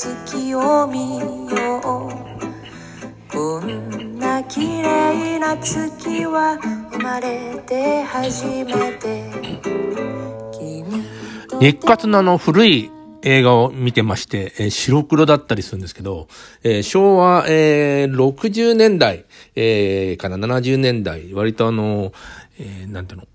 月を見よう。こんな綺麗な月は生まれて初めて。日活のあの古い映画を見てまして、えー、白黒だったりするんですけど、えー、昭和、えー、60年代、えー、から70年代、割とあの、えー、なんていうの、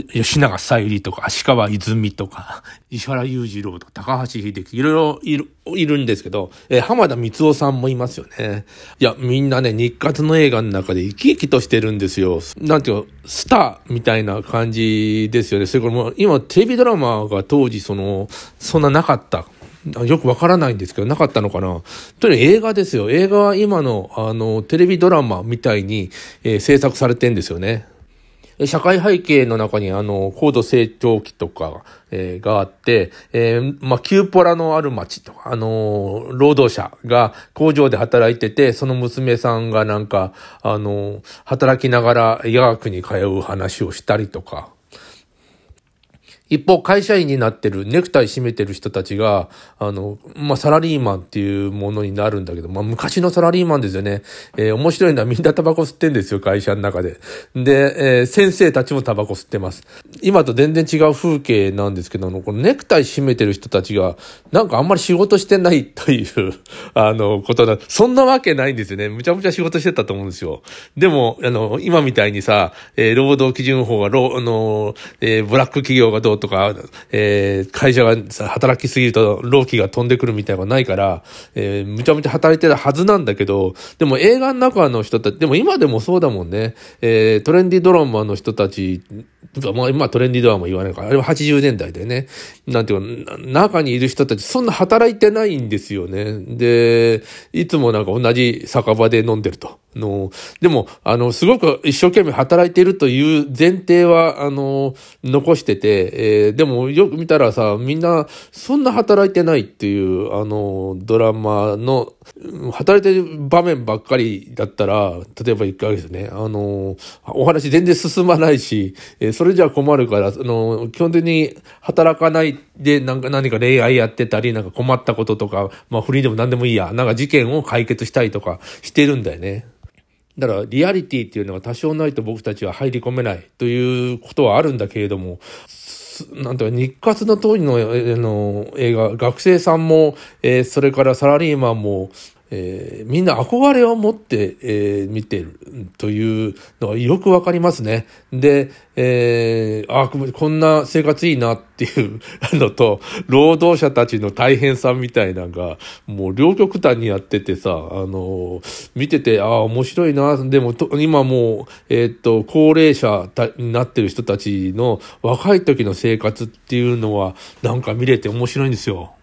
吉永小百合とか、足川泉とか、石原裕次郎とか、高橋秀樹、いろいろいる、いるんですけど、えー、浜田光夫さんもいますよね。いや、みんなね、日活の映画の中で生き生きとしてるんですよ。なんていうの、スターみたいな感じですよね。それからもう、今、テレビドラマが当時、その、そんななかった。よくわからないんですけど、なかったのかな。とにかく映画ですよ。映画は今の、あの、テレビドラマみたいに、えー、制作されてんですよね。社会背景の中にあの、高度成長期とか、えー、があって、えー、まあ、キューポラのある町とか、あのー、労働者が工場で働いてて、その娘さんがなんか、あの、働きながら医学に通う話をしたりとか、一方、会社員になってる、ネクタイ締めてる人たちが、あの、まあ、サラリーマンっていうものになるんだけど、まあ、昔のサラリーマンですよね。えー、面白いのはみんなタバコ吸ってんですよ、会社の中で。で、えー、先生たちもタバコ吸ってます。今と全然違う風景なんですけど、このネクタイ締めてる人たちが、なんかあんまり仕事してないという、あの、ことだ。そんなわけないんですよね。むちゃむちゃ仕事してたと思うんですよ。でも、あの、今みたいにさ、えー、労働基準法が、あの、えー、ブラック企業がどうとか、えー、会社が、働きすぎると労基が飛んでくるみたいなのがないから、えー、むちゃむちゃ働いてるはずなんだけど、でも映画の中の人たち、でも今でもそうだもんね。えー、トレンディドラマの人たち、まあ今トレンディドラマ言わないから、あれは80年代でね。なんていうか、中にいる人たちそんな働いてないんですよね。で、いつもなんか同じ酒場で飲んでると。の、でも、あの、すごく一生懸命働いてるという前提は、あの、残してて、えー、でもよく見たらさ、みんな、そんな働いてないっていう、あの、ドラマの、働いてる場面ばっかりだったら、例えば一回ですね、あの、お話全然進まないし、えー、それじゃ困るから、あの、基本的に働かないで、なんか何か恋愛やってたり、なんか困ったこととか、まあフリーでも何でもいいや、なんか事件を解決したいとかしてるんだよね。だからリアリティっていうのは多少ないと僕たちは入り込めないということはあるんだけれども、なんていうか、日活の当時のの映画、学生さんも、えー、それからサラリーマンも、えー、みんな憧れを持って、えー、見てるというのがよくわかりますね。で、えー、あこんな生活いいなっていう のと、労働者たちの大変さみたいなのが、もう両極端にやっててさ、あの見てて、ああ、面白いな。でも、今もう、えー、っと、高齢者になってる人たちの若い時の生活っていうのは、なんか見れて面白いんですよ。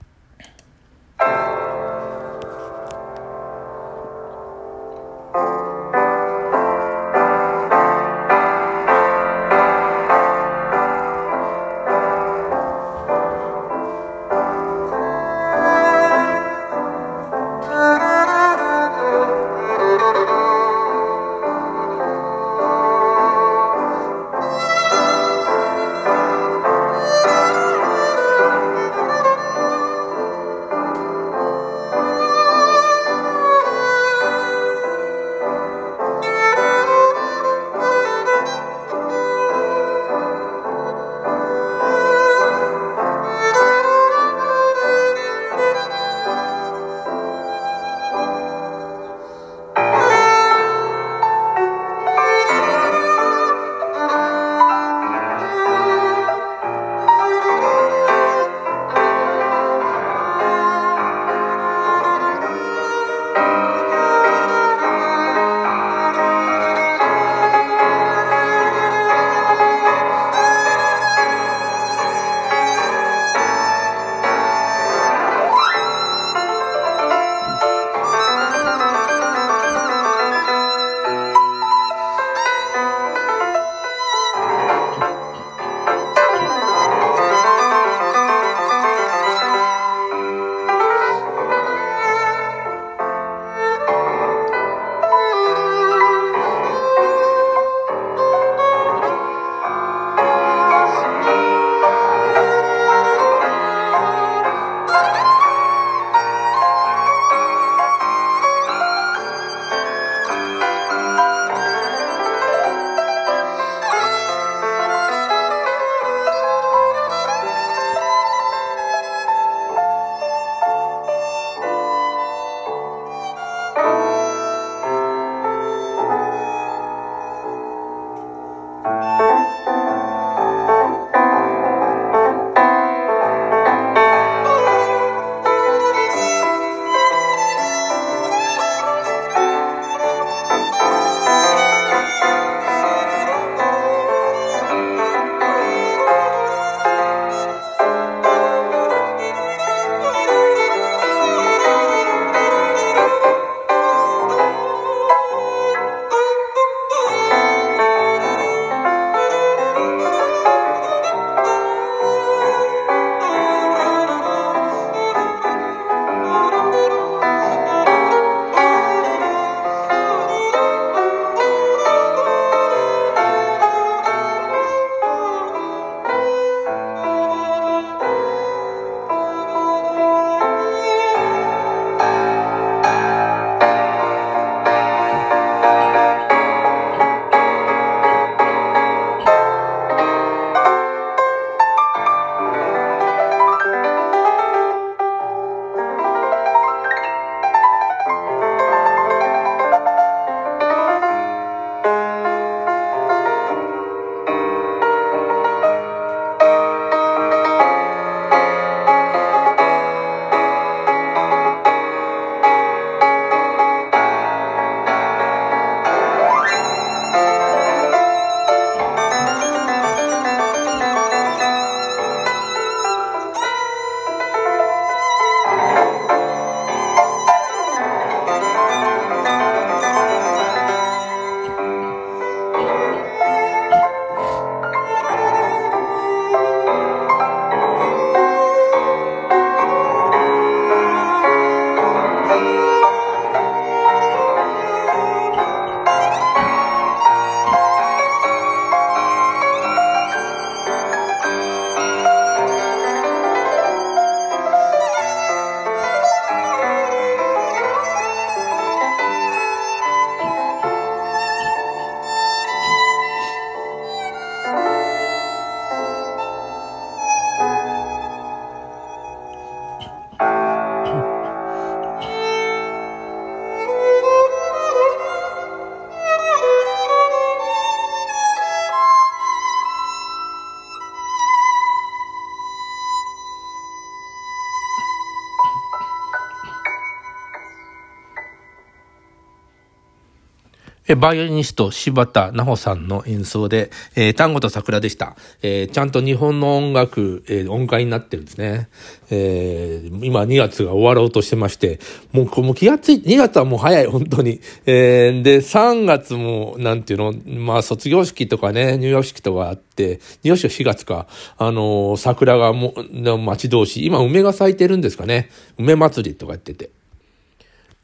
えバイオリニスト柴田奈穂さんの演奏で、えー、単語と桜でした。えー、ちゃんと日本の音楽、えー、音階になってるんですね。えー、今2月が終わろうとしてまして、もう、もう気がつい、2月はもう早い、本当に。えー、で、3月も、なんていうの、まあ、卒業式とかね、入学式とかあって、入学式は4月か、あのー、桜がもう、待ち遠しい。今、梅が咲いてるんですかね。梅祭りとかやってて。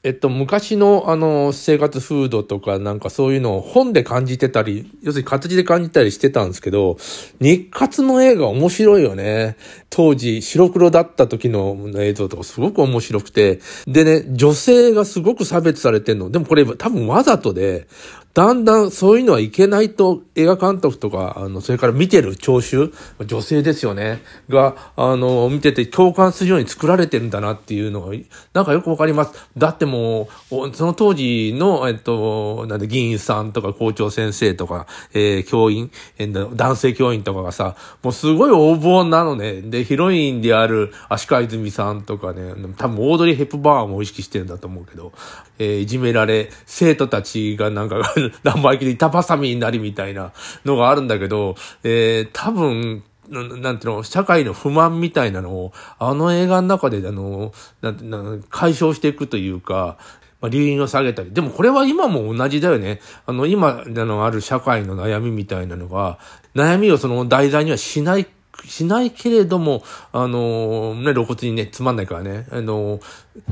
えっと、昔の、あの、生活風土とか、なんかそういうのを本で感じてたり、要するに活字で感じたりしてたんですけど、日活の映画面白いよね。当時、白黒だった時の映像とかすごく面白くて、でね、女性がすごく差別されてんの。でもこれ多分わざとで、だんだんそういうのはいけないと映画監督とか、あの、それから見てる聴衆、女性ですよね、が、あの、見てて共感するように作られてるんだなっていうのが、なんかよくわかります。だってもう、その当時の、えっと、なんで議員さんとか校長先生とか、えー、教員、えー、男性教員とかがさ、もうすごい横暴なのね。で、ヒロインである足利泉さんとかね、多分オードリー・ヘップバーンも意識してるんだと思うけど、えー、いじめられ、生徒たちがなんか生意気で板挟みになりみたいなのがあるんだけど、えー、多分、なんていうの、社会の不満みたいなのを、あの映画の中で、あの、なんな解消していくというか、まあ、留飲を下げたり。でもこれは今も同じだよね。あの、今、あの、ある社会の悩みみたいなのが、悩みをその題材にはしないしないけれども、あの、ね、露骨にね、つまんないからね、あの、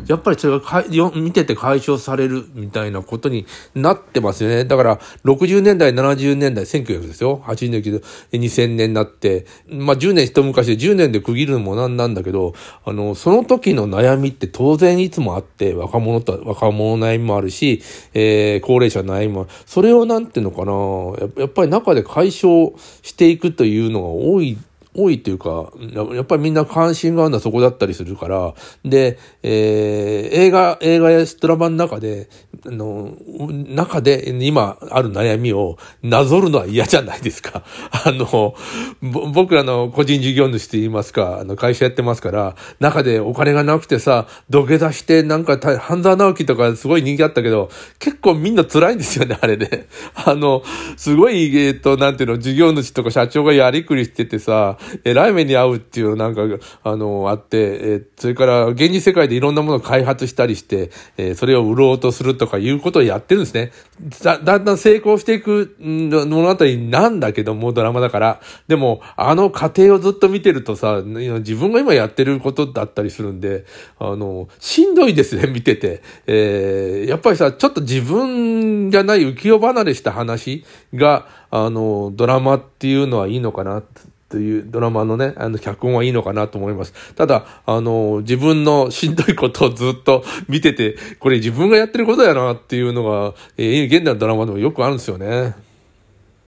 やっぱりそれがかいよ見てて解消されるみたいなことになってますよね。だから、60年代、70年代、1900ですよ。80年代、2000年になって、まあ、10年一昔で10年で区切るのもなんなんだけど、あの、その時の悩みって当然いつもあって、若者と、若者の悩みもあるし、えー、高齢者の悩みもそれをなんていうのかな、やっぱり中で解消していくというのが多い多いっていうか、やっぱりみんな関心があるのはそこだったりするから、で、えー、映画、映画やドラマの中で、あの、中で今ある悩みをなぞるのは嫌じゃないですか。あの、僕らの個人事業主と言いますか、あの会社やってますから、中でお金がなくてさ、土下座してなんか、半沢直樹とかすごい人気あったけど、結構みんな辛いんですよね、あれで。あの、すごい、えっ、と、なんていうの、事業主とか社長がやりくりしててさ、えラーメンに合うっていうなんか、あの、あって、えそれから現実世界でいろんなものを開発したりして、えそれを売ろうとするとかいうことをやってるんですね。だ、だんだん成功していく物語なんだけども、ドラマだから。でも、あの過程をずっと見てるとさ、自分が今やってることだったりするんで、あの、しんどいですね、見てて。えー、やっぱりさ、ちょっと自分じゃない浮世離れした話が、あの、ドラマっていうのはいいのかな。というドラマのね、あの、脚本はいいのかなと思います。ただ、あの、自分のしんどいことをずっと見てて、これ自分がやってることやなっていうのが、えー、現代のドラマでもよくあるんですよね。